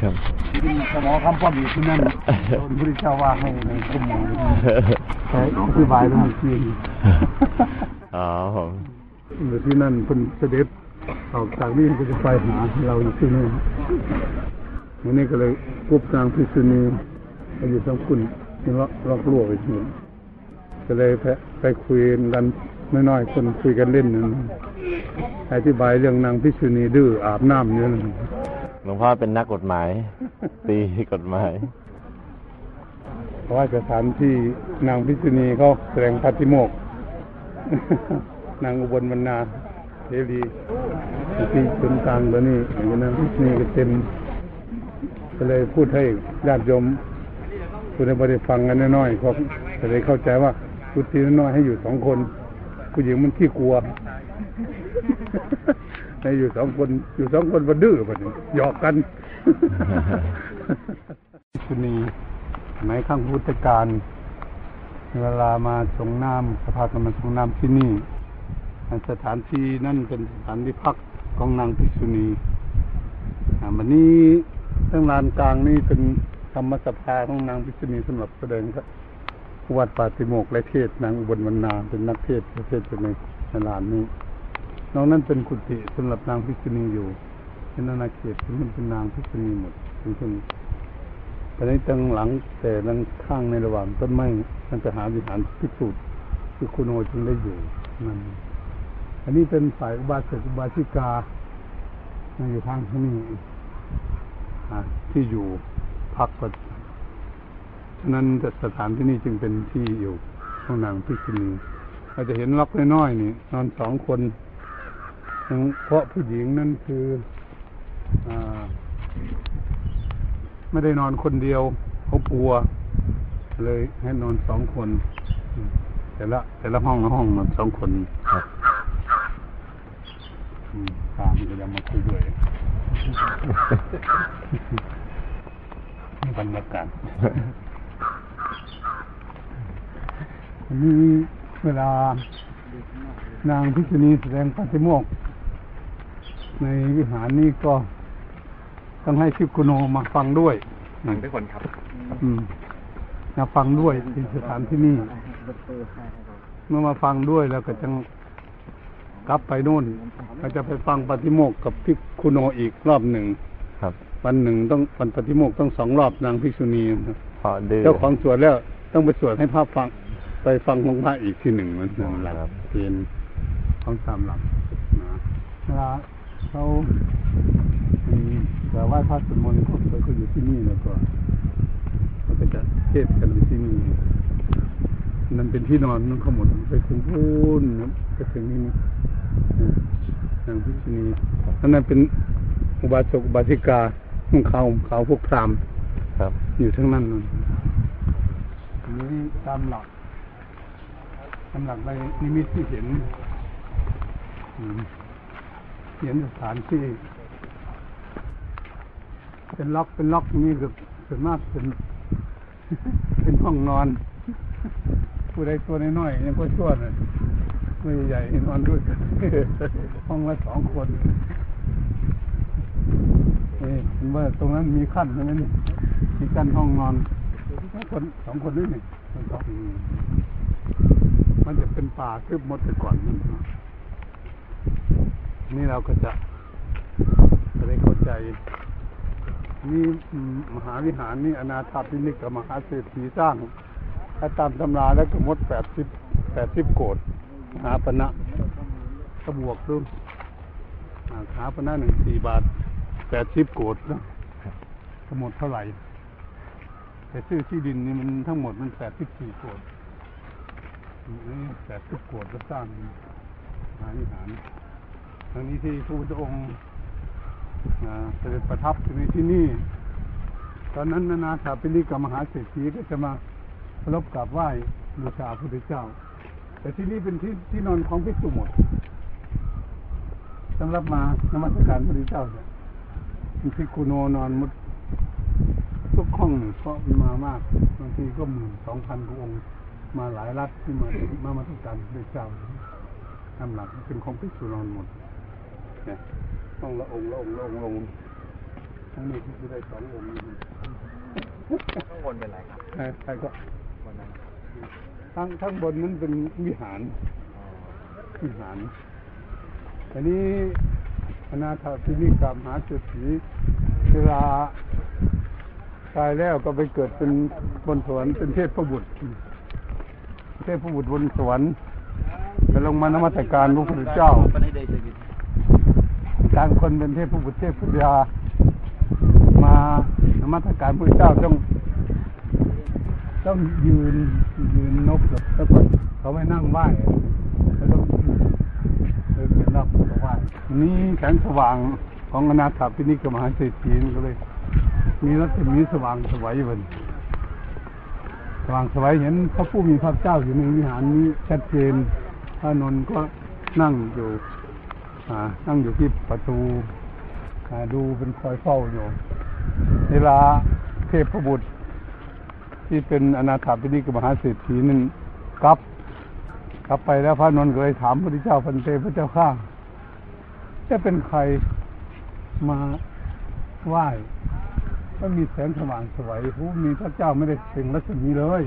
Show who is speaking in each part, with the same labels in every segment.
Speaker 1: ครับ
Speaker 2: สมอคำป้อมอยู่ที่นั่นโดนพระเจ้าว่าให้ในกุมหมองใช้อธิบายเรื่องที่
Speaker 1: อ๋อผม
Speaker 2: อยู่ที่นั่นเป็นเสด็จออกจากนี่ก็จะไปหาเราอยู่ที่นี่วันนี้ก็เลยกุบนางพิษณีมาอยู่ทั้งคุณที่เลาะลอกลวกไปที่นี่ก็เลยไปไปคุยกันน้อยๆคนคุยกันเล่นนั่นอธิบายเรื่องนางพิษณีดื้ออาบน้ำเนี่ยนะ
Speaker 1: ห ลวงพ่อเป็นนักกฎหมาย ตีกฎหมาย
Speaker 2: เพราะว่าสถานที่นางพิษณีเขาแสดงพัติโมกข์นางอุบลบรรณาเทรีที่ศูนย์กลางตัวนี้อย่างนางพิษณีก็เต็มก็เลยพูดให้ญาติโยมคุณได้ได้ฟังกันน้อยๆเพราะจะได้เข้าใจว่าพุทธิน้อยๆให้อยู่สองคน ผู้หญิงมันขี้กลัว ให้อยู่สองคนอยู่สองคนมันดื้อมันหยอกกันชุนีสมัยข้างพุทธกาลเวลามาส่งน้ำสภากันมาส่งน้ำที่นี่สถานที่นั่นเป็นสถานที่พักของนางภิกษุณีอ่าวันนี้ทั้งลานกลางนี่เป็นธรรมสภาของนางภิกษุณีสำหรับแสดงครับวัดปาติโมกข์และเทศน์นางอุบลวรรณาเป็นนักเทศน์เทศน์ในในลานนี้ นอกนั้นเป็นกุฏิสำหรับนางภิกษุณีอยู่ เป็นอาณาเขตที่มันเป็นนางภิกษุณีหมดทั้งทั้งตอนนี้ตั้งหลังแต่ดังข้างในระหว่างต้นไม้ท่นจะหาวิหารพิสูจน์ที่คุณโอจึงได้อยู่นั่นอันนี้เป็นฝ่ายอุบาสกอุบาสิกาอยู่ทางที่นี่ที่อยู่พักก็ฉะนั้นสถานที่นี่จึงเป็นที่อยู่ของนางภิกษุณีเราจะเห็นล็อกน้อยๆนี่นอนสองคน เพราะผู้หญิงนั่นคืออ่าไม่ได้นอนคนเดียวเขากลัว เลยให้นอนสองคนอืมแต่ละ แต่ละห้องละห้องนอนสองคน
Speaker 1: ครับ
Speaker 2: อืมตามก็ยังมาคุยด้วยนี่บรรยากาศอันนี้เวลานางพิษณีแสดงปฏิโมกข์ ในวิหารนี้ก็ต้องให้ทิพกุโนมาฟังด้วย
Speaker 1: ฟังทุกคนครับ
Speaker 2: อืมมาฟังด้วยที่สถานที่นี่เมื่อมาฟังด้วยแล้วก็จะกลับไปนู่นก็จะไปฟังปฏิโมกข์กับพิกคุโนอีกรอบหนึ่ง
Speaker 1: ครับ
Speaker 2: วันหนึ่งต้องวันปฏิโมกข์ต้องสองรอบนางภิกษุณีนะ
Speaker 1: เพราะดื้อ
Speaker 2: เจ้าของสวดแล้วต้องไปสวดให้พระฟัง ไปฟังของพระอีกทีหนึ่งมัน
Speaker 1: อ๋อ
Speaker 2: หลัก
Speaker 1: ครับ
Speaker 2: เป็นของตามหลักนะ เวลาเขาอืมแต่ว่าพระสวดมนต์เขาเขาอยู่ที่นี่แล้วก็เขาก็จะเทศน์กันอยู่ที่นี่นั่นเป็นที่นอนนั่นเขาหมดไปถึงพูนครับไปถึงนี่นี่อ่านางพิชณีอันนั้นเป็นอุบาสกอุบาสิกานุ่งขาวห่มขาวพวกพราหมณ์
Speaker 1: ครับ
Speaker 2: อยู่ทั้งนั้นนั่นอันนี้ตามหลักตามหลักในนิมิตที่เห็นอืม เห็นสถานที่ เป็นล็อกเป็นล็อกอย่นี้ก็ส่วนมากเป็นเป็นห้องนอน ผู้ใดตัวน้อยๆยังก็ชั่วหน่อยตัวใหญ่นอนด้วยกันห้องละสองคนเอ๊ะว่าตรงนั้นมีขั้นใช่ไหมนี่มีขั้นห้องนอนคนสองคนด้วยนี่สองมันจะเป็นป่าทึบหมดไปก่อนนั่ นี่เราก็จะจะได้เข้าใจนี่มหาวิหารนี่อนาถาพินิกกับมหาเศรษฐีสร้างถ้าตามตำราแล้วก็มดแปดสิบแปดสิบโกดมหาปณะก็บวกดูอ่ามหาปณะหนึ่งสี่บาทแปดสิบโกดนะทั้งหมดเท่าไหร่ แต่ซื้อที่ดินนี่มันทั้งหมดมันแปดสิบสี่โกดนี่แปดสิบโกดก็สร้างมหาวิหาร ทางนี้ที่พระพุทธองค์เสด็จประทับอยู่ในที่นี่ ตอนนั้นนานาถาปิลิกับมหาเศรษฐีก็จะมาเคารพกราบไหว้บูชาพระพุทธเจ้า แต่ที่นี่เป็นที่ที่นอนของภิกษุหมดสำหรับมานมัสการพระพุทธเจ้าเนี่ยมีภิกขุโนนอนหมดทุกห้องเพราะมามากบางทีก็หมื่นสองพันกว่าองค์ มาหลายรัฐที่มามามาทุการพระพุทธเจ้าตามหลักเป็นของภิกษุนอนหมด เนี่ยห้องละองค์ละองค์ละองค์ละองค์ทั้งนี้ที่ได้สององค์นี่
Speaker 3: ข้างบนเป็นไรครับ
Speaker 2: ใครใครก็
Speaker 3: บนนั้น
Speaker 2: ทั้งทั้งบนนั้นเป็นวิหารวิหารอันนี้อนาถาพินิกรรมหาเศรษฐีเวลาตายแล้วก็ไปเกิดเป็นบนสวรรค์เป็นเทพบุตรเทพบุตรบนสวรรค์ไปลงมานมัสการพระพุทธเจ้า
Speaker 3: ปณิเดชกิจ
Speaker 2: การคนเป็นเทพผู้บุตรเทพพุทธยามานมัสการพระเจ้าต้อง ต้องยืนยืนนกแล้วก็เขาไม่นั่งไหว้แล้วต้องเดินเป็นรอบไหว้นี่แสงสว่างของอนาถาพินิกมหาเศรษฐีนก็เลย มีรัศมีสว่างสวัยบนสว่างสวัยเห็นพระผู้มีพระเจ้าอยู่ในวิหารนี้ชัดเจนพระนนท์ก็นั่งอยู่ นั่งอยู่ที่ประตูดูเป็นคอยเฝ้าอยู่ เวลาเทพบุตร ที่เป็นอนาถาปิณิกมหาเศรษฐีนั่นกลับ กลับไปแล้วพระนนท์ก็เลยถามพระพุทธเจ้าพันเตพระเจ้าข้าจะเป็นใครมาไหว้ก็มีแสงสว่างสวยผู้มีพระเจ้าไม่ได้เป่งรัศมีเลย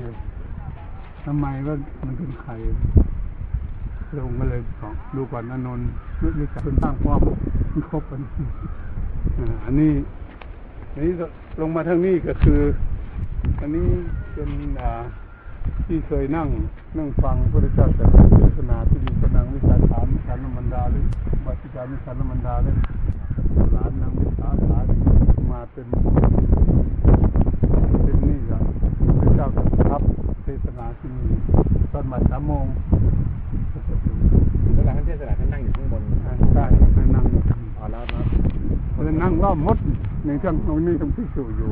Speaker 2: ทำไมว่ามันเป็นใคร ลงมาเลยบอกดูก่อนอนนท์นึกดูจากเป็นตั้งความมันครบกันอันนี้อันนี้ลงมาทางนี้ก็คือ อันนี้เป็นอ่าที่เคยนั่งนั่งฟังพระเจ้าแต่เทศนาที่มีกำลังวิชาถามวิชานมันดาหรือวัติการวิชานมันดาเลยหลานนางวิสาขามาเป็นเป็นนี่ก็พระเจ้าก็รับเทศนาที่นี่ตอนบ่ายสามโมง
Speaker 3: ลาท่านเทศนาท่านนั่งอยู่ข้างบน
Speaker 2: อ่าใช่ให้นั่ง
Speaker 3: อ๋อแล้วแล้ว
Speaker 2: เพราะฉะนั้นนั่งรอบมดในเครื่องตรงนี้ต้องพิสูจน์อยู่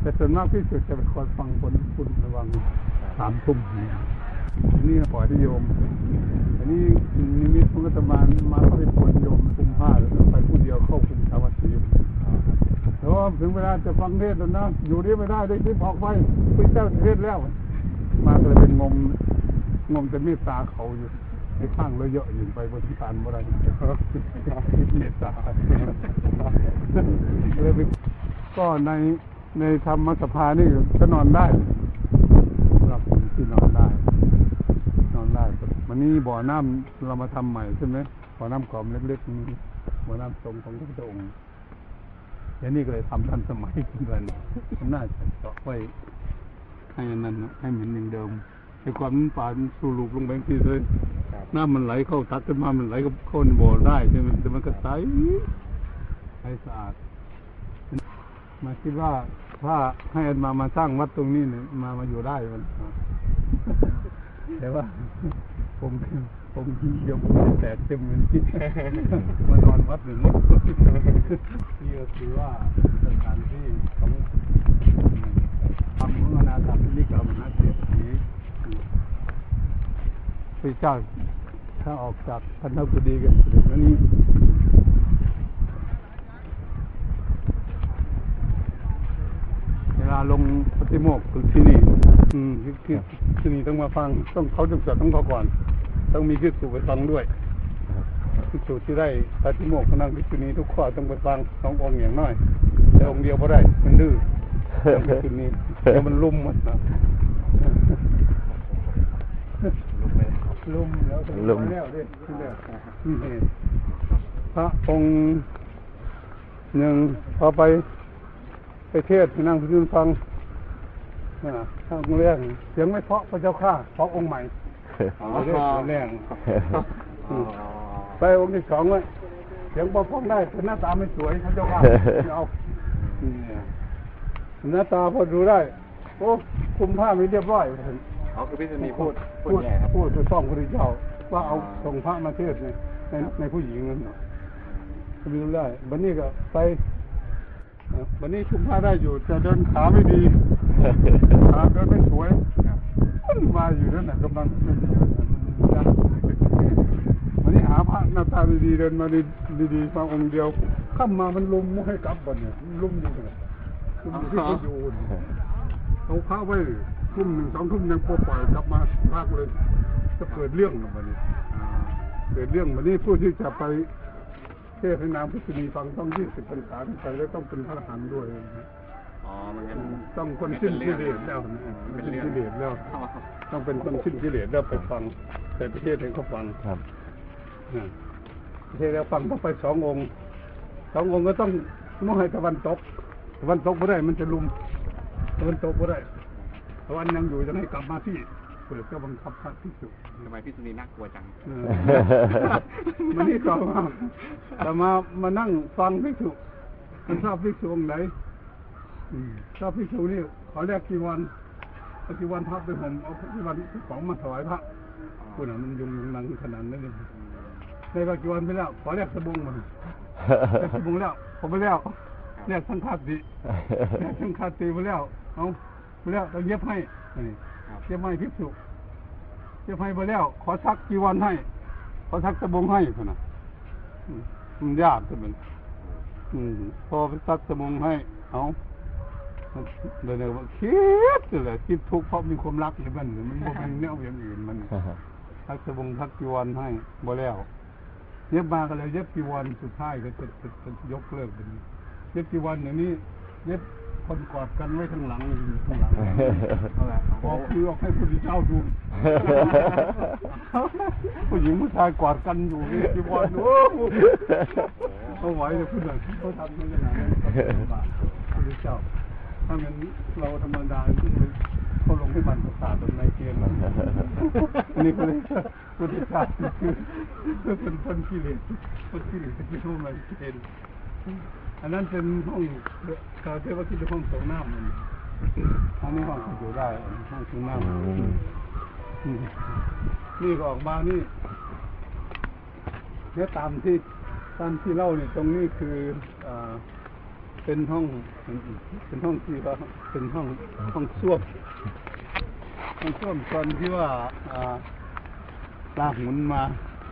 Speaker 2: แต่ส่วนมากพิสูจน์จะไปคอยฟังคนคุณระวังสามทุ่มเนี่ยอันนี้ปล่อยที่โยม อันนี้นิมิตของรัฐบาลมาเขาเป็นคนโยมคุมผ้าแล้วก็ไปผู้เดียวเข้าคุมสาวัตถีแล้วว่าถึงเวลาจะฟังเทศน์แล้วนะ อยู่นี่ไม่ได้ได้รีบออกไปพระเจ้าเทศน์แล้ว มาก็เลยเป็นงมงมจะเมตตาเขาอยู่ ในข้างแล้วเยอะอยู่ไปบนที่ปานบ่ได้เมตตาเลยก็ในในธรรมสภานี่ก็นอนได้หรับที่นอนได้ นอนได้วันนี้บ่อน้ำเรามาทำใหม่ใช่ไหมบ่อน้ำกรอมเล็กๆนี่บ่อน้ำทรงของพระพุทธองค์อย่นี้ก็เลยทำทันสมัยขึ้นกันนน่าจะเจาะไว้ให้อันนั้นให้เหมือนอย่างเดิม ไอ้ความน้ำป่ามันสูรูปลงไปที่เลยน้ำมันไหลเข้าตักขึ้นมามันไหลก็เข้าในบ่อได้ใช่ไหมแต่มันก็ใสใสสะอาด มาคิดว่าถ้าให้อันมามาสร้างวัดตรงนี้เนี่ยมามาอยู่ได้มันอ่าแต่ว่า ผมผมเดี๋ยวผมจะแตกเต็มเลยที่มานอนวัดหนึ่งนี่ก็คือว่าสถานที่ของทำของอนาถาพินิกามหาเศรษฐี พระเจ้าถ้าออกจากพันธกุฎีกันเสด็จมานี้เวลาลงปฏิโมกข์คือที่นี่ อืมที่ที่ที่นี่ต้องมาฟัง ต้องเขาจงจัดต้องเขาก่อน ต้องมีพิสูจน์ไปฟังด้วยพิสูจน์ที่ได้ปฏิโมกข์ของนางพิษุณีทุกข้อต้องไปฟังสององค์อย่างน้อยแต่องค์เดียวก็ได้ มันดื้อต้องไปที่นี่เดี๋ยวมันลุ่มหมดนะ ลุมแล้ว
Speaker 1: ลุม
Speaker 2: แล้วเด้ที่แล้วนี่พระองค์หนึ่งพอไป ไปเทศน์ไปนั่งพิจารฟังอ่าทางเรื่องเสียงไม่เพราะพระเจ้าข้าเพราะองค์ใหม่
Speaker 3: อ๋อ
Speaker 2: เรื่องแรง
Speaker 3: อ๋อ
Speaker 2: ไปองค์ที่สองไว้เสียงพอฟังได้แต่หน้าตาไม่สวยพระเจ้าข้าไม่เอานี่หน้าตาพอดูได้โอ้คุมผ้าไม่เรียบร้อย
Speaker 3: อ๋อคือพิษณี
Speaker 2: พู
Speaker 3: พู
Speaker 2: ด
Speaker 3: ด
Speaker 2: พู
Speaker 3: พู
Speaker 2: ด
Speaker 3: ดแย่ครับ
Speaker 2: พูดไปฟ้องพระเจ้า ว่าเอา
Speaker 3: อ๋อ
Speaker 2: ส่งพระมาเทศน์ในในในผู้หญิงนั่นเนาะไม่รู้ได้บันนี้ก็ไปเอ่อบันนี้คุมผ้าได้อยู่แต่เดินขาไม่ดีขาเดินไม่สวยมันมาอยู่นั่นแหละกำลังวันนี้หาพระหน้าตาดีๆเดินมาดีดีๆมาองค์เดียวข้ามมามันลุมให้กลับบันเนี่ยลุมอยู่เนี่ยลุมอยู่ที่เขาอยู่เนี่ยเอาพระไว้ ทุ่มหนึ่งสองทุ่มยังปล่อยกลับมาภาคเลยจะเกิดเรื่องกับมันนี้อ่าเกิดเรื่องวันนี้ผู้ที่จะไปไปทศให้นางพิษณีฟังต้องยี่สิบพรรษาขึ้นไปแล้วต้องเป็นพระอรหันต์ด้วย
Speaker 3: อ๋อมันงั้น
Speaker 2: ต้องคนสิ้นกิเลสแล้วนะเป็นกิเลสแล้ว ต้องเป็นคนสิ้นกิเลสแล้วไปฟังแต่ประเทศให้เขาฟัง
Speaker 1: ครับ
Speaker 2: นะประเทศแล้วฟังต้องไปสององค์สององค์ก็ต้องมุ่งให้ตะวันตกตะวันตกไม่ได้มันจะลุมตะวันตกไม่ได้ ตะวันยังอยู่จะให้กลับมาที่เปิดก็บังคับพระที่สุด
Speaker 3: ทำไมพี่สุนีน่ากลัวจัง
Speaker 2: เออมันนี่ต่อมาแต่มามานั่งฟังพิสุมันชอบพิสุองค์ไหนอืมชอบพิสุนี่ขอแรกกี่วันเอากี่วันพักไปผมเอากี่วันของมาถวายพระคุณอะมันยุงยุงนังขนาดนั้นเลยในว่ากี่วันไปแล้วขอแรกสบงมาแรกสบงแล้วผมไปแล้วแรกสังฆาติแรกสังฆาติไปแล้วเอา ไปแล้วต้องเย็บให้นี่
Speaker 3: ครับ
Speaker 2: เย็บให้พิสุเย็บให้ไปแล้ว ขอสักกี่วันให้ ขอสักสบงให้เท่านั้นอืมมันยากจังมันอืมพอไปสักสบงให้ เอาเดี๋ยวๆว่าคิดเลยคิดทุกข์เพราะมีความรักในมันมันบ่เป็นแนวอย่างอื่นมันทักสบงทักจีวรให้บ่แล้ว เย็บมาก็เลยเย็บจีวรสุดท้ายก็จะจะจะยกเลิกเป็นเย็บจีวรอย่างนี้ เย็บ คนกอดกันไว้ข้างหลังอยู่ข้างหลังเอาละพอคือออกให้ผู้ที่เจ้าดูผู้หญิงผู้ชายกอดกันอยู่เย็บจีวรโอ้โหเขาไหวเลยพูดเลยเขาทำในขนาดนั้นเขาเป็นบาปผู้ที่เจ้าถ้ามันเราธรรมดาที่เขาลงให้มันประสาทตรงในเกมมันนี่ก็เลยพุทธศาสนาคือคือเป็นคนกิเลสคนกิเลสที่ทุ่มมันเป็น อันนั้นเป็นห้องเขาเรียกว่าที่เป็นห้องส่งน้ำมันอันนี้ห้องที่อยู่ได้อันนี้ห้องส่งน้ำ
Speaker 1: อืม
Speaker 2: อืมนี่ก็ออกมานี่เนี่ยตามที่ตามที่เล่าเนี่ยตรงนี้คืออ่าเป็นห้องเป็นห้องที่ว่าเป็นห้องห้องส้วมห้องส้วมตอนที่ว่าอ่าลาหุนมา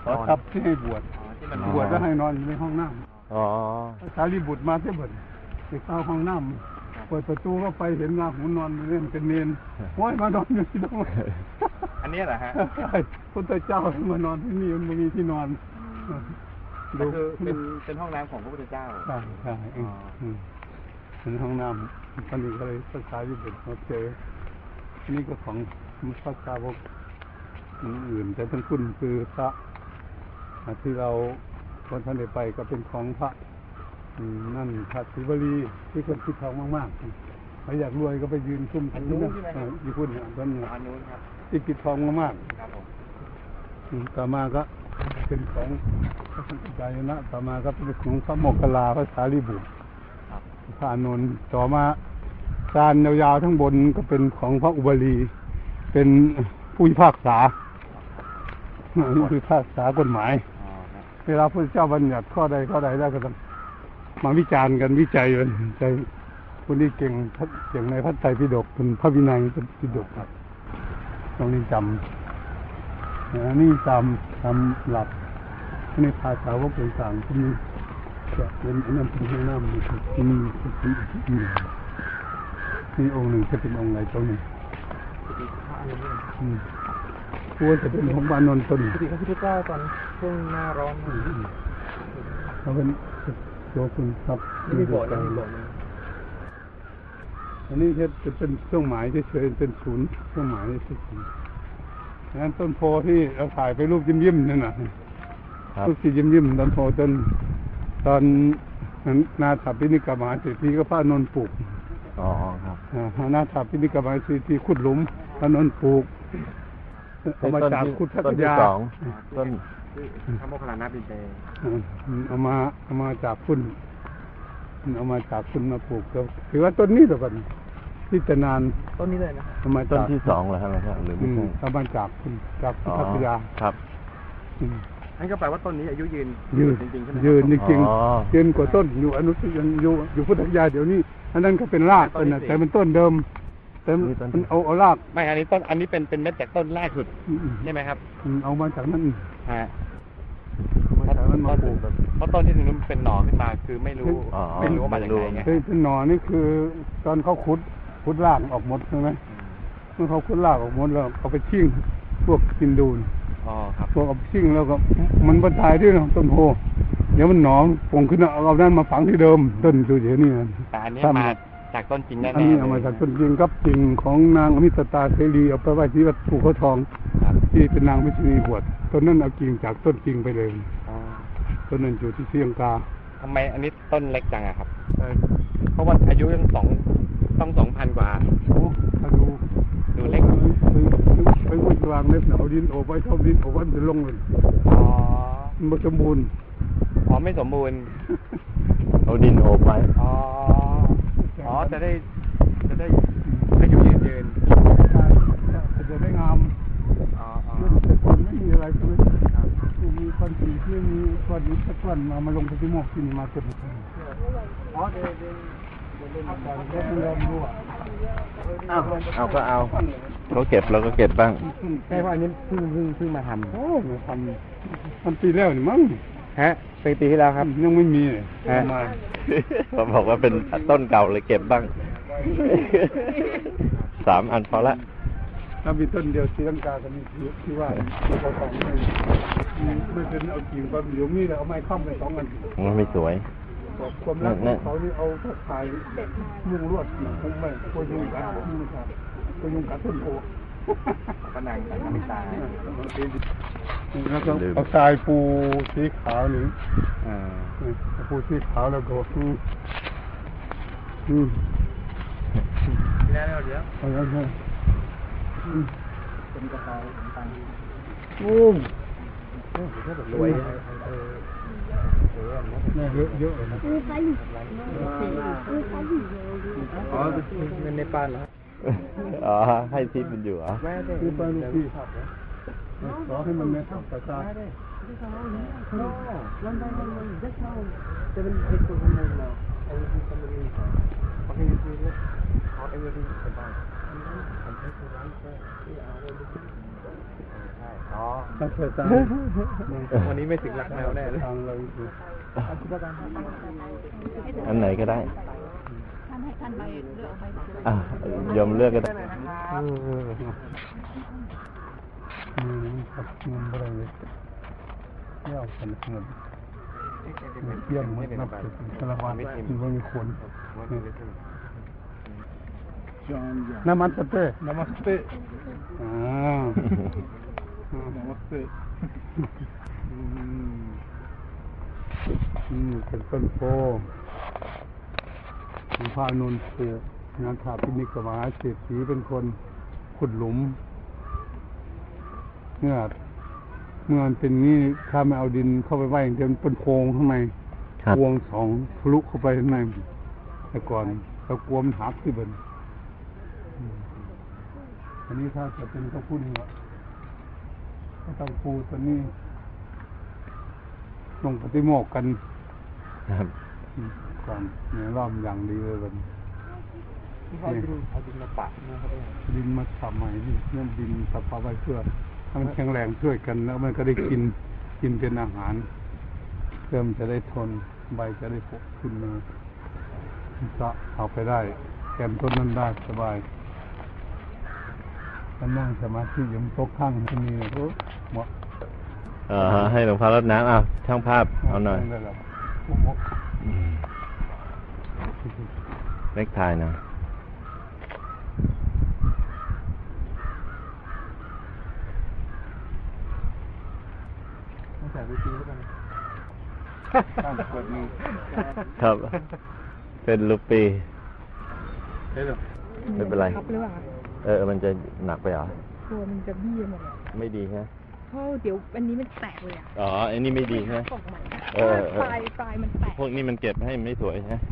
Speaker 2: ขอทับที่ให้บวช
Speaker 3: อ๋อที่มัน
Speaker 2: บวชแล้วให้นอนอยู่ในห้องน้
Speaker 1: อ๋อำ
Speaker 2: สารีบุตรมาเที่ยวบวชไปเข้าห้องน้ำเปิดประตูก็ไปเห็นลาหุนนอนอยู่เนี่ยเป็นเนนโอ้ยมานอนอยู่ที่ตรงนั้น
Speaker 3: อันเนี้ยเหรอฮะ
Speaker 2: ใช่พุทธเจ้ามานอนที่นี่มันไม่มีที่นอน
Speaker 3: ก็คือเป็นเป็นห้องน้ำของพระพุทธเจ้า
Speaker 2: ใช่ใช่อืม
Speaker 3: อ๋อ
Speaker 2: อืมเป็นห้องน้ำตอนนี้ก็เลยภาษาญี่ปุ่นมาเจออันนี่ก็ของพระสาวกอื่นๆแต่ทั้งคุณคือพระอ่าที่เรา คนท่านได้ไปก็เป็นของพระอืมนั่นพระศิวลีที่คนคิดทองมากๆใครอยากรวยก็ไปยืนซุ่ม
Speaker 3: อัน
Speaker 2: ที่
Speaker 3: นู้
Speaker 2: นั่
Speaker 3: น
Speaker 2: น
Speaker 3: ใช่ไหม
Speaker 2: เออญี่ปุ่นเนี่ยต้นเนี่ย
Speaker 3: อันนู้นครับ
Speaker 2: ที่ปิดทองมาก
Speaker 3: ครับผม
Speaker 2: ๆอืมต่อมาก็เป็นของพระสังฆจายนะต่อมาก็เป็นของพระโมคคัลลาพระสารีบุตร
Speaker 3: ครับ
Speaker 2: พระอานนท์ต่อมาจานยาวๆทั้งบนก็เป็นของพระอุบลี เป็นผู้พิพากษาผู้พิพากษากฎหมาย
Speaker 3: อ๋อครับ
Speaker 2: เวลาพระเจ้าบัญญัติข้อใดข้อใดแล้วก็ต้องมาวิจารณ์กันวิจัยกันใจคนนี้เก่งเก่งในพระไตรปิฎกเป็นพระวินัยเป็นปิฎกครับตรงนี้จำอันนี้จำจำหลักอันนี้ภาษาวกต่างๆที่มีจะเป็นอันนั้นเป็นห้งน้ำมีที่นี่เป็นอีกที่นึ่งนี่องค์หนึ่งจะเป็นองค์ไหนตรงนี้อืม ควรจะเป็นของบานนท์ตน
Speaker 3: ปกติพระพุทธเจ้าตอนช่วงหน้าร้อน
Speaker 2: เขาเป็นโยคุณครับ
Speaker 3: ไม่มีโบสถ์นะมีโบสถ์ไหม
Speaker 2: อันนี้แค่จะเป็นเครื่องหมายเฉยๆเป็นศูนย์เครื่องหมายเฉยๆนั้นต้นโพที่เราถ่ายไปรูปยิ้มยิ้มๆนั่นน่ะ
Speaker 1: ครับ
Speaker 2: รูปที่ยิ้มยิ้มๆต้นโพต้นตอนนั้นนาถาปิณิกามหาเศรษฐีก็พระอานนท์ปลูก
Speaker 1: อ๋อครับ
Speaker 2: อ่านาถาปิณิกามหาเศรษฐีขุดหลุมพระอานนท์ปลูก เอามาจากขุดทั
Speaker 1: ต้
Speaker 2: ต
Speaker 1: นที่
Speaker 2: ยา
Speaker 1: สองต้น
Speaker 3: ที่พระโมคคัลลานาบินเต
Speaker 2: อืมเอามาเอามาจากคุณเอามาจากคุณมาปลูกก็ถือว่าต้นนี้แต่ก่อนที่จะนาน
Speaker 3: ต้นนี้เลยนะ
Speaker 2: เอามา
Speaker 1: ต้น
Speaker 2: จาก
Speaker 1: ที่สองเหรอครับหลวงพ่อหรือ
Speaker 2: อื
Speaker 1: ไม่
Speaker 2: ม
Speaker 1: ใช่
Speaker 2: เอามาจากคุณจากคุณ
Speaker 1: อ๋อ
Speaker 2: พัทยา
Speaker 1: ครับ
Speaker 2: อืม
Speaker 3: นั่นก็แปลว่าต้นนี้อายุยืน
Speaker 2: ยืน
Speaker 3: จริงๆใช่ไหม
Speaker 2: ยืนจริง
Speaker 1: อ๋อ
Speaker 2: ๆยืนกว่าต้นอยู่อนุสยังอยู่อยู่พุทธยาเดี๋ยวนี้อันนั้นก็เป็นรากเป็นน่ะแต่มันต้นเดิม แต่มันมันเอาเอาราก
Speaker 3: ไม่อันนี้ต้นอันนี้เป็นเป็นเม็ดจากต้นแรกสุด
Speaker 2: อืมอืม
Speaker 3: ใช่ไหมครับ
Speaker 2: อืมเอามาจากนั้น
Speaker 3: ฮะ
Speaker 2: เอามาจากนั้นมาปลูก
Speaker 3: เพราะต้นที่ตรงนู้นเป็นหน่อขึ้นมา คือไม่รู้
Speaker 1: อ๋อ
Speaker 3: ไม่รู้ว่ามาจากไหนไง
Speaker 2: เป็นเป็นหน่อนี่คือตอนเขาขุดขุดรากออกหมดใช่ไหมเมื่อเขาขุดรากออกหมดแล้วเอาไปทิ้งพวกกินดูน
Speaker 3: อ๋อครับ
Speaker 2: พวกเอาชิ่งแล้วก็มันบรรทายด้วยเนาะต้นโพเดี๋ยวมันหนองปงขึ้นเอาเอานั้นมาฝังที่เดิมต้นดูเดี๋ยวนี้นะ
Speaker 3: แต่อันนี้
Speaker 2: ถ้
Speaker 3: มา จากต้นจริงแน่ๆ
Speaker 2: อันนี้เอามาจากต้นจริงกับจริงของนางอมิตตาเสรีเอาไปไว้ที่วัดภูเขาทอง
Speaker 3: ครับ
Speaker 2: ที่เป็นนางมิชนีบวชต้นนั้นเอากิ่งจากต้นจริงไปเลย
Speaker 3: อ๋อ
Speaker 2: ต้นนั้นอยู่ที่เชียงกา
Speaker 3: ทำไมอันนี้ต้นเล็กจังอะครับ
Speaker 2: แต่
Speaker 3: เพราะว่าอายุตั้งสองต้องสองพันกว่า
Speaker 2: โอ้ถ้าดู
Speaker 3: ดูเล็ก
Speaker 2: ไปไปไปมุดวางเล็บเนี่ยเอาดินโอบไว้เท่าดินโอบไว้มันจะลงเลย
Speaker 3: อ๋อ
Speaker 2: มันบ่สมบูรณ์
Speaker 3: อ๋อไม่สมบูรณ์
Speaker 1: เอาดินโอบไว้
Speaker 3: อ๋อ อ๋อจะได้จะได้อายุยืนยืน
Speaker 2: จะได้งาม
Speaker 3: อ๋ออ๋อ
Speaker 2: แต่ก่อนไม่มีอะไรใช่ไหมมีก้อนสีที่มีก้อนดินสักก้อนมามาลงไปที่หมอกที่นี่มาเต็มเลยอ๋อเดี๋ยวเดี๋ยวเดี๋ยวเดี๋ยวเดี๋ยวดูอะ
Speaker 1: เอาเอาก็เอาเขาเก็บเราก็เก็บบ้าง
Speaker 3: ใช่ว่าอันนี้เพิ่งเพิ่งเพิ่งมาท
Speaker 2: โอ้มาทำทำปีแล้วนี่มั้งำ
Speaker 3: ฮะปีปีที่แล้วครับ
Speaker 2: ยังไม่มีเลย
Speaker 3: ฮะ
Speaker 2: มา
Speaker 1: เขาบอกว่าเป็นต้นเก่าเลยเก็บบ้าง สามอันพอละ
Speaker 2: ถ้ามีต้นเดียวศรีลังกาก็มีที่ที่ว่าที่เขาฟังไม่ไม่เป็นเอากิ่งไปเดี๋ยวมีแล้วเอาไม้ค้ำไปสองอัน
Speaker 1: มันไม่สวย
Speaker 2: บอกความรักของเขานี่เอาถ้าถ่ายมุงลวดกิ่งคงไม่ก็ยุงกัดไม่ใช่ก็ยุงกัดต้นโพ
Speaker 3: ก็นางสังฆมิตา
Speaker 2: แล้วก็เอาทรายปูสีขาวนี่
Speaker 3: อ่า
Speaker 2: เอาปูสีขาวแล้วก็อืมอืม
Speaker 3: ที่แล้วเดี๋ยว
Speaker 2: เอาแล้วใช่อืม
Speaker 3: เป็นกระเป๋าตังค์
Speaker 2: โอ้ม
Speaker 3: รวย
Speaker 2: เนี่ยเยอะเยอะเลยนะ
Speaker 3: อ๋อเงินในปานเหรอ
Speaker 1: อ๋อ ให้ทิปมันอยู่เหรอ
Speaker 3: แม่ได้
Speaker 2: คือไปลูกพี่ขอให้มันแม่ทับตาตา
Speaker 3: อ๋อ
Speaker 2: ทับตาตา
Speaker 3: วันนี้ไม่ถึงหลักแมวแน่เลย
Speaker 2: อั
Speaker 1: นไหนก็ได้
Speaker 4: ท่านให้ท่านใบเลือกเอาใบ
Speaker 1: อะยอมเลือกก็ได้
Speaker 2: อืมครับเงินอะไรเลยเที่ยวกันเงินเที่ยงหมดนับเป็นสารวัตรที่ว่ามีคนนามัสเตนามัสเตอ่านามัสเตอืมอืมเป็นต้นโพ หลวงพ่ออนุนเสืองานถาพินิกมหาเศรษฐีเป็นคนขุดหลุมเมื่อเมื่อมันเป็นนี่ถ้าไม่เอาดินเข้าไปไว้อย่างเดียวมันเป็นโพรงข้างใน
Speaker 1: ครับ
Speaker 2: พวงสองทะลุเข้าไปข้างในแต่ก่อนเรากลัวมันหักที่บนอืมอันนี้ถ้าจะเป็นต้องพูดนี่ว่าก็ต้องปูตัวนี้ลงปฏิโมกข์กัน
Speaker 1: ครับ
Speaker 2: อืม ก่อนเนี่ยรอบอย่างดีเลยบัดนี้
Speaker 3: เอาดินเอาดินมาปะนะครับ
Speaker 2: ดินมาสับใหม่นี่เรื่องดินสับเอาไว้เพื่อให้มันแข็งแรงช่วยกันแล้วมันก็ได้กินกินเป็นอาหารเพื่อมันจะได้ทนใบจะได้ปกขึ้นมาก็เอาไปได้แกนต้นนั้นได้สบายมันนั่งสมาธิอยุ่มโต๊ะข้างที่นี่โอ้เหมาะ
Speaker 1: เออให้หลวงพ่อรดน้ำเอาช่างภาพเอาหน่อย
Speaker 2: ได้แล้ว เหมาะ
Speaker 1: อืมเล็กทายนะ
Speaker 3: ต้องใส่ไปจริงก็ได้
Speaker 2: ข้างเปิดมือ
Speaker 1: ครับ เป็นลูปี
Speaker 2: ได้แล้ว
Speaker 1: ไม่เป็นไร
Speaker 4: ครับหรือเปล่า
Speaker 1: เออ มันจะหนักไปเหรอ
Speaker 4: ตัวมันจะบี้หมดเลย
Speaker 1: ไม่ดีใช่ไหม
Speaker 4: เพราะเดี๋ยวอันนี้มันแตกเลยอะ
Speaker 1: อ๋อ อันนี้ไม่ดีใช่ไหม
Speaker 4: กล่องใหม่
Speaker 1: เออเออ
Speaker 4: ปลายปลายมันแตก
Speaker 1: พวกนี้มันเก็บให้ไม่สวยใช่ไหม
Speaker 4: ไม่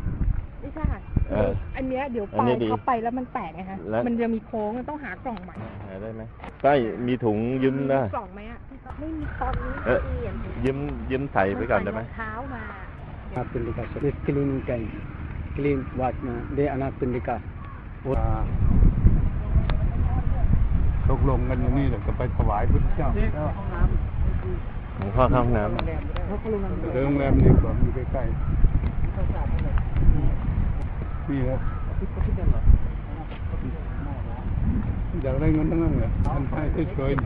Speaker 4: ใช่
Speaker 1: เออ
Speaker 4: อันเนี้ยเดี๋ยว
Speaker 1: อั
Speaker 4: ป
Speaker 1: น
Speaker 4: ลา
Speaker 1: นี้
Speaker 4: ย
Speaker 1: ดี
Speaker 4: เข้าไปแล้วมันแตกไงฮะ
Speaker 1: แล้ว
Speaker 4: มันจะมีโค้งมันต้องหากล่องใหม่
Speaker 1: หาได้ไหมก็มีถุงยืมได้
Speaker 4: กล่องไหมอะไม่มีตอนนี้
Speaker 1: เออ
Speaker 4: เปลี่ยน
Speaker 1: ยืมยืมใส่ไปก่อนได้ไหม
Speaker 4: เท้ามา
Speaker 5: anak pendika. This cleaning time. Clean what na. They anak pendika.
Speaker 2: อ่าตกลงกันอย่างนี้เดี๋ยวจะไปถวายพุทธเจ้า
Speaker 1: หลวงพ่อเข้าห้องน้
Speaker 2: เดินโรงแรมดีกว่าอยู่ใกล้ๆ นี่ครับอยากได้เงินทั้งนั้นเหรอทำให้เฉยๆ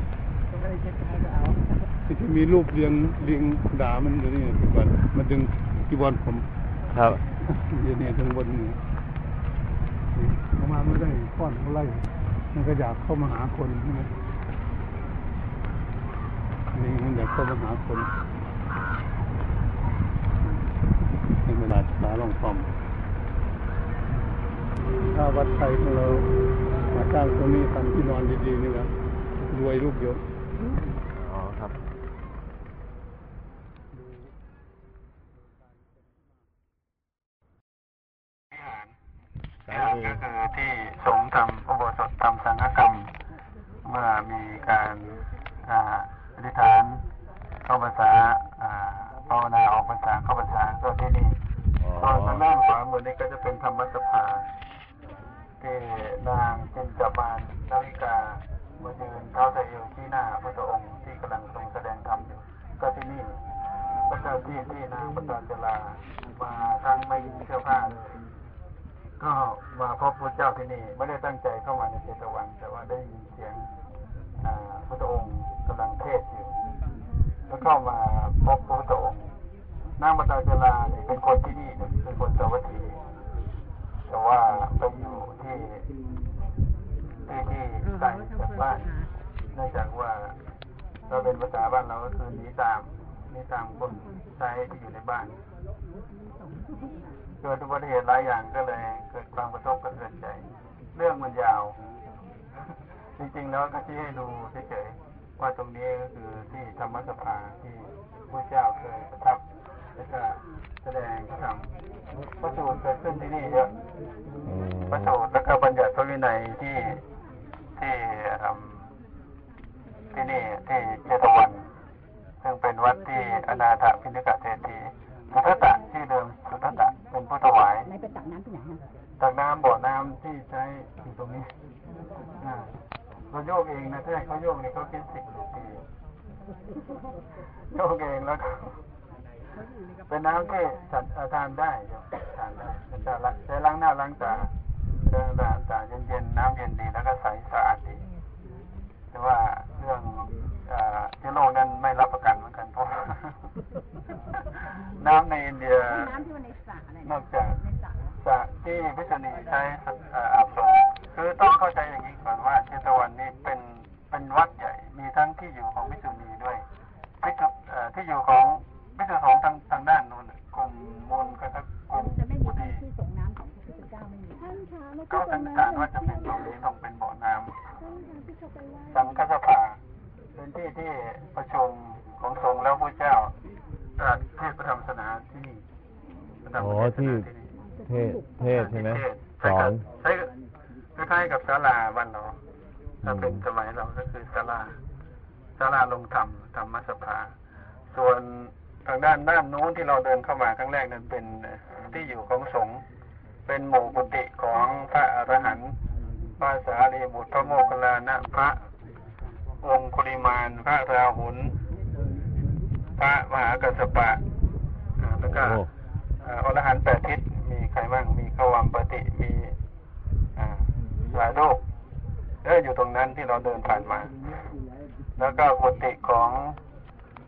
Speaker 2: ที่ที่มีรูปเรียงเรียงด่ามันอยู่นี่ทุกวันมันดึงกีบอลผม
Speaker 1: ครับ
Speaker 2: อยู่นี่ทั้งบนนี่นี่เขามาไม่ได้ก้อนเขาไล่มันก็อยากเข้ามาหาคนใช่ไหมนี่มันอยากเข้ามาหาคนในเวลาสาลองฟอม ถ้าวัดไทยของเรามาสร้างตรงนี้ทำที่นอนดีๆนี่แหละรวยลูกเยอะ
Speaker 1: อ๋อครับ
Speaker 3: วิหารก็คือที่สงฆ์ทำอุโบสถทำสังฆกรรม เมื่อมีการอ่าอธิษฐานเข้าภาษาอ่าภาวนาออกภาษาเข้าภาษาก็ที่นี่
Speaker 1: อ๋อ
Speaker 3: นทางด้านขวามือนี้ก็จะเป็นธรรมสภาที่นางจินจบานนาวิกามายืนเท้าตะเอวที่หน้าพระองค์ที่กำลังทรงแสดงธรรมอยู่ก็ที่นี่ก็เจอที่ที่นางปตาจลามาทั้งไม่มีเสื้อผ้าเลยก็มาพบพระเจ้าที่นี่ไม่ได้ตั้งใจเข้ามาในเจตวัน แต่ว่าได้ยินเสียงพระองค์กำลังเทศอยู่แล้วเข้ามาพบพระพุทธ นางปตาเจลาเนี่ยเป็นคนที่นี่นะเป็นคนสวัตถีแต่ว่าไปอยู่ที่ที่ที่ไกลจากบ้านเนื่องจากว่าเราเป็นภาษาบ้านเราก็คือหนีตามหนีตามคนใช้ที่อยู่ในบ้านเกิดอุบัติเหตุหลายอย่างก็เลย เกิดความกระทบกระเทือนใจ เรื่องมันยาว จริงๆแล้วก็ชี้ให้ดูเฉยๆว่าตรงนี้ก็คือที่ธรรมสภาที่พระเจ้าเคยประทับ แล้วก็แสดงพระธรรมพระสูตรเกิดขึ้นที่นี่เยอะ
Speaker 1: อืม
Speaker 3: พระสูตรแล้วก็บัญญัติพระวินัยที่ที่อืมที่นี่ที่เจตวัน ซึ่งเป็นวัดที่อนาถพิณิกะเศรษฐีสุทัตตะที่อเดิมสุทัตตะเป็นผู้ถวาย
Speaker 4: ไหนไปตักน้ำที่ไหนนะ
Speaker 3: ตักน้ำบ่อน้ำที่ใช้อยู่ตรงนี้อ่าเราโยกเองนะถ้าให้เขาโยกนี่เขาคิดสิบปีโยกเองแล้วก็ เป็นน้ำที่สัตว์เอ่อทานได้อยู่ทานได้เป็นจะละใช้ล้างหน้าล้างตาล้างหน้าตาเย็นๆน้ำเย็นดีแล้วก็ใสสะอาดดีแต่ว่าเรื่องเอ่อเชื้อโรคนั้นไม่รับประกันเหมือนกันเพราะน้ำในอินเดีย
Speaker 4: น้ำที่มันในสระอะไร
Speaker 3: นอกจาก
Speaker 4: ในสระ
Speaker 3: สระที่พิษณีใช้เอ่ออาบสงฆ์คือต้องเข้าใจอย่างนี้ก่อนว่าเชตวันนี้เป็นเป็นวัดใหญ่มีทั้งที่อยู่ของพิษุณีด้วยพิษุเอ่อที่อยู่ของ
Speaker 4: คะไม่
Speaker 3: ก็สันนิษฐานว่าจะเป็นตรงนี้ต้องเป็นบ่อน้ำสังฆสภาเป็นที่ที่ประชุมของสงฆ์แล้วพระเจ้าตรัสเทศน์พระธรรมสนาที่นี่พระธรรม
Speaker 1: อ๋อ
Speaker 3: เทศนาที่นี่
Speaker 1: เทศเทศใช่ไหม
Speaker 3: ใช่
Speaker 1: สอ
Speaker 3: ครั
Speaker 1: น
Speaker 3: บใช้คล้ายๆกับศาลาบ้านเราถ้าเป็นสมัยเราก็คือศาลาศาลาลงธรรมธรรมสภา ส่วนทางด้านด้านนู้นที่เราเดินเข้ามาครั้งแรกนั้นเป็นที่อยู่ของสงฆ์ เป็นหมู่กุฏิของพระอรหันต์พระสารีบุตรพระโมคคัลลานะพระองคุลิมานพระราหุลพระมหากัสสปะอ่าแล้วก็
Speaker 1: โอ้
Speaker 3: อ่าอรหันต์แปดทิศมีใครบ้างมีขวัมปฏิมีอ่าหลายรูปเอออยู่ตรงนั้นที่เราเดินผ่านมา แล้วก็กุฏิของ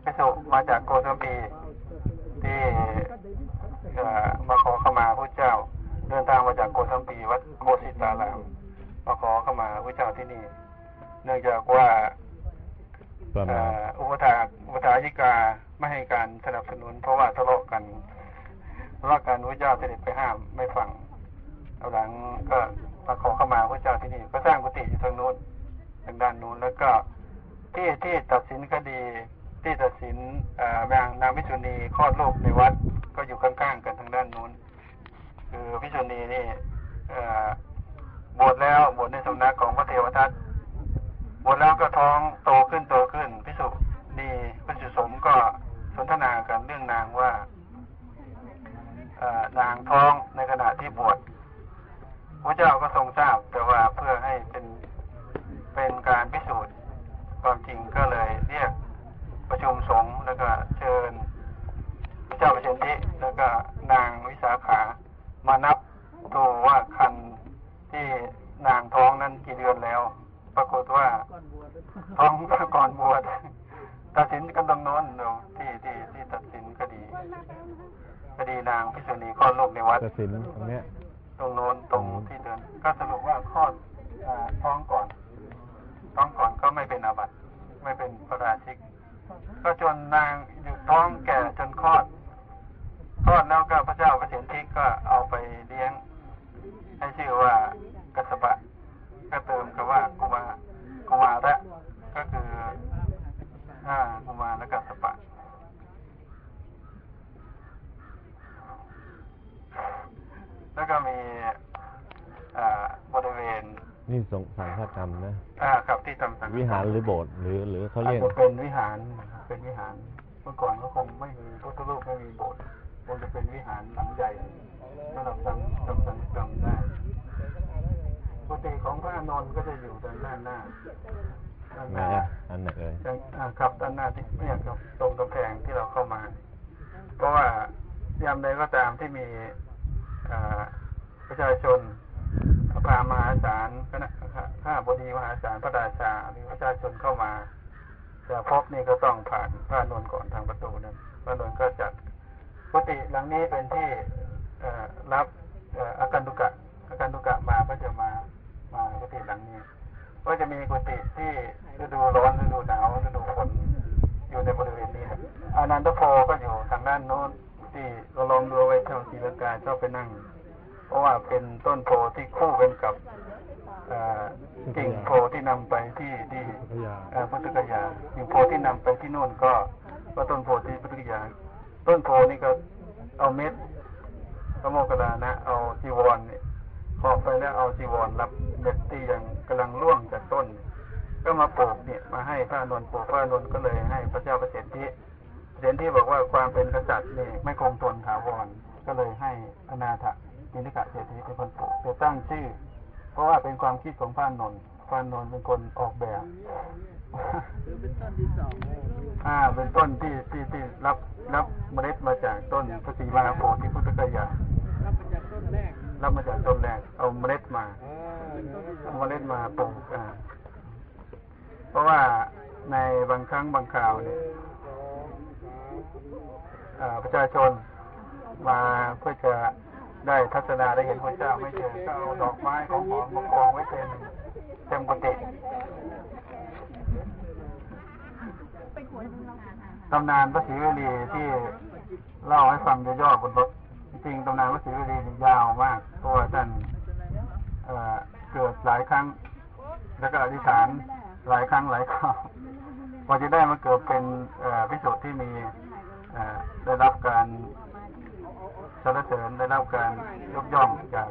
Speaker 3: พิสุมาจากโกสัมพีที่เอ่อมาขอเข้ามาพระเจ้า เดินทางมาจากโกสัมพีวัดโกสิตารามมาขอเข้ามาพระเจ้าที่นี่ เนื่องจากว่าอุปถาอุปถายิกาไม่ให้การสนับสนุน เพราะว่าทะเลาะกันทะเลาะกันพระเจ้าเสด็จไปห้ามไม่ฟังเอาหลังก็มาขอเข้ามาพระเจ้าที่นี่ ก็สร้างกุฏิอยู่ทางนู้นทางด้านนู้นแล้วก็ที่ที่ตัดสินคดีที่ตัดสินเอ่นางนางพิษุณีคลอดลูกในวัด ก็อยู่ข้างๆกันทางด้านนู้น คือพิษุณีนี่บวชแล้วบวชในสำนักของพระเทวทัตบวชแล้วก็ท้องโตขึ้นโตขึ้นพิสุนี่พิสุสมก็สนทนากันเรื่องนางว่าเอ่อนางท้องในขณะที่บวชพระเจ้าก็ทรงทราบ แต่ว่าเพื่อให้เป็นเป็นการพิสูจน์ความจริงก็เลยเรียกประชุมสงฆ์แล้วก็เชิญ พระเจ้าประเชนทิแล้วก็นางวิสาขามานับดูว่าคันที่นางท้องนั้นกี่เดือนแล้ว ปรากฏว่าท้องก่อนบวช
Speaker 1: กสินตรงเนี้ย
Speaker 3: ตรงโน้นตรงที่เดิน ก็สรุปว่าคลอดอ่าท้องก่อน ท้องก่อนก็ไม่เป็นอาบัติ ไม่เป็นประราชิก ก็จนนางอยู่ท้องแก่ จนคลอดคลอดแล้วก็พระเจ้าประสิทธิก็เอาไปเลี้ยง ให้ชื่อว่ากัสสปะ ก็เติมคำว่ากุมากุมาระก็คือห้ากุมารและกัสสปะแล้วก็มีอ่าบริเวณ
Speaker 1: นี่สงสังฆกรรมนะ
Speaker 3: อ่าครับที่ทำสังฆกม
Speaker 1: วิหารหรือโบสถ์หรือหรือเขา
Speaker 3: อาจ
Speaker 1: เรียก
Speaker 3: จะเป็นวิหารเป็นวิหารเมื่อก่อนก็คงไม่มีพุทธรูปไม่มีโบสถ์คงจะเป็นวิหารหลังใหญ่สำหรับทำทำสังฆกรรมได้ปกติของพระอานนท์ก็จะอยู่ทางด้านหน้าด้านห
Speaker 1: ไหน
Speaker 3: น้า
Speaker 1: อะอันไหนเอ่ย
Speaker 3: ทางอ่าครับด้านหน้าที่เนี่ยครับตรงกำแพงที่เราเข้ามา เพราะว่ายามใดก็ตามที่มีอ่าประชาชนพามหาศาลคณะข้าบดีมหาศาลพระราชาหรือประชาชนเข้ามา จะพบนี่ก็ต้องผ่านพระนวลก่อนทางประตูนั้นพระนวลก็จัดกุฏิหลังนี้เป็นที่เอรับอาการตุกะอาการตุกะมาก็จะมามากุฏิหลังนี้ ก็จะมีกุฏิที่ฤดูร้อนฤดูหนาวฤดูฝนอยู่ในบริเวณนี้อานันตโพก็อยู่ทางด้านโน้นที่เราลองดูไว้แถวศรีลังกาชอบไปนั่ง เพราะว่าเป็นต้นโพที่คู่กันกับเอ่อกิ่งโพที่นำไปที่ที่
Speaker 2: พระยา
Speaker 3: เอ่อพุทธกยากิ่งโพที่นำไปที่โน่นก็ก็ต้นโพที่พุทธกยา ต้นโพนี่ก็เอาเม็ดพระโมคคัลลานะ เอาจีวรเนี่ยขอบไปแล้วเอาจีวรรับเม็ดที่ยังกำลังร่วงจากต้น ก็มาปลูกเนี่ยมาให้พระอานนท์ปลูกพระอานนท์ก็เลยให้พระเจ้าประสิทธิประสิทธิบอกว่าความเป็นกษัตริย์นี่ไม่คงทนถาวรก็เลยให้อนาถ นินิกะเศรษฐีเป็นคนปลูกแต่ตั้งชื่อ เพราะว่าเป็นความคิดของพระอานนท์พระอานนท์เป็นคนออกแบบอ่า เป็นต้นที่ที่ที่รับรับเมล็ดมาจากต้นพระศรีมหาโพธิพุทธกยารับมาจากต้นแรก เอาเมล็ดมาเอาเมล็ดมาปลูกอ่า เพราะว่าในบางครั้งบางคราวเนี่ยอ่าประชาชนมาเพื่อจะ ได้ทัศนาได้เห็นพระเจ้าไม่เจอก็เอาดอกไม้ของหอมมากองไว้เต็มเต็มกุฏิตำนานพระศรีวลีที่เล่าให้ฟังย่อๆบนรถจริงตำนานพระศรีวลียาวมากเพราะว่าท่านเกิดหลายครั้ง แล้วก็อธิษฐานหลายครั้งหลายคราวกว่าจะได้มาเกิดเป็นพิสุที่มีได้รับการ สรรเสริญได้รับการยกย่องจาก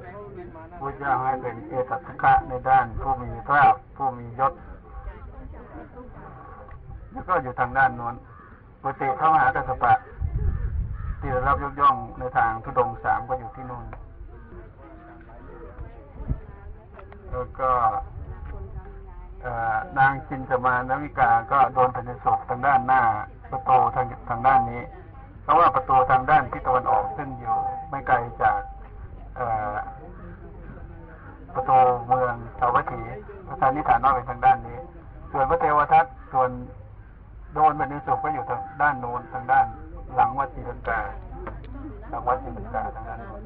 Speaker 3: พระเจ้าให้เป็นเอตัสสะในด้านผู้มีพระผู้มียศ แล้วก็อยู่ทางด้านน้นกุฏิพระมหากัสปะ ที่ได้รับยกย่องในทางทุดงสามก็อยู่ที่นู่นแล้วก็นางจินจมานวิกา ก็โดนแผ่นดินศกทางด้านหน้าประตูทางทางด้านนี้ เพราะว่าประตูทางด้านทิศตะวันออกซึ่งอยู่ไม่ไกลจากประตูเมืองสาวัตถีพระธานิฐานว่าเป็นทางด้านนี้ ส่วนพระเทวทัตส่วนโดนแผ่นดินศกก็อยู่ทางด้านโน้นทางด้านหลังวัดศรีลังกาหลังวัดศรีลังกาทางด้านโน้น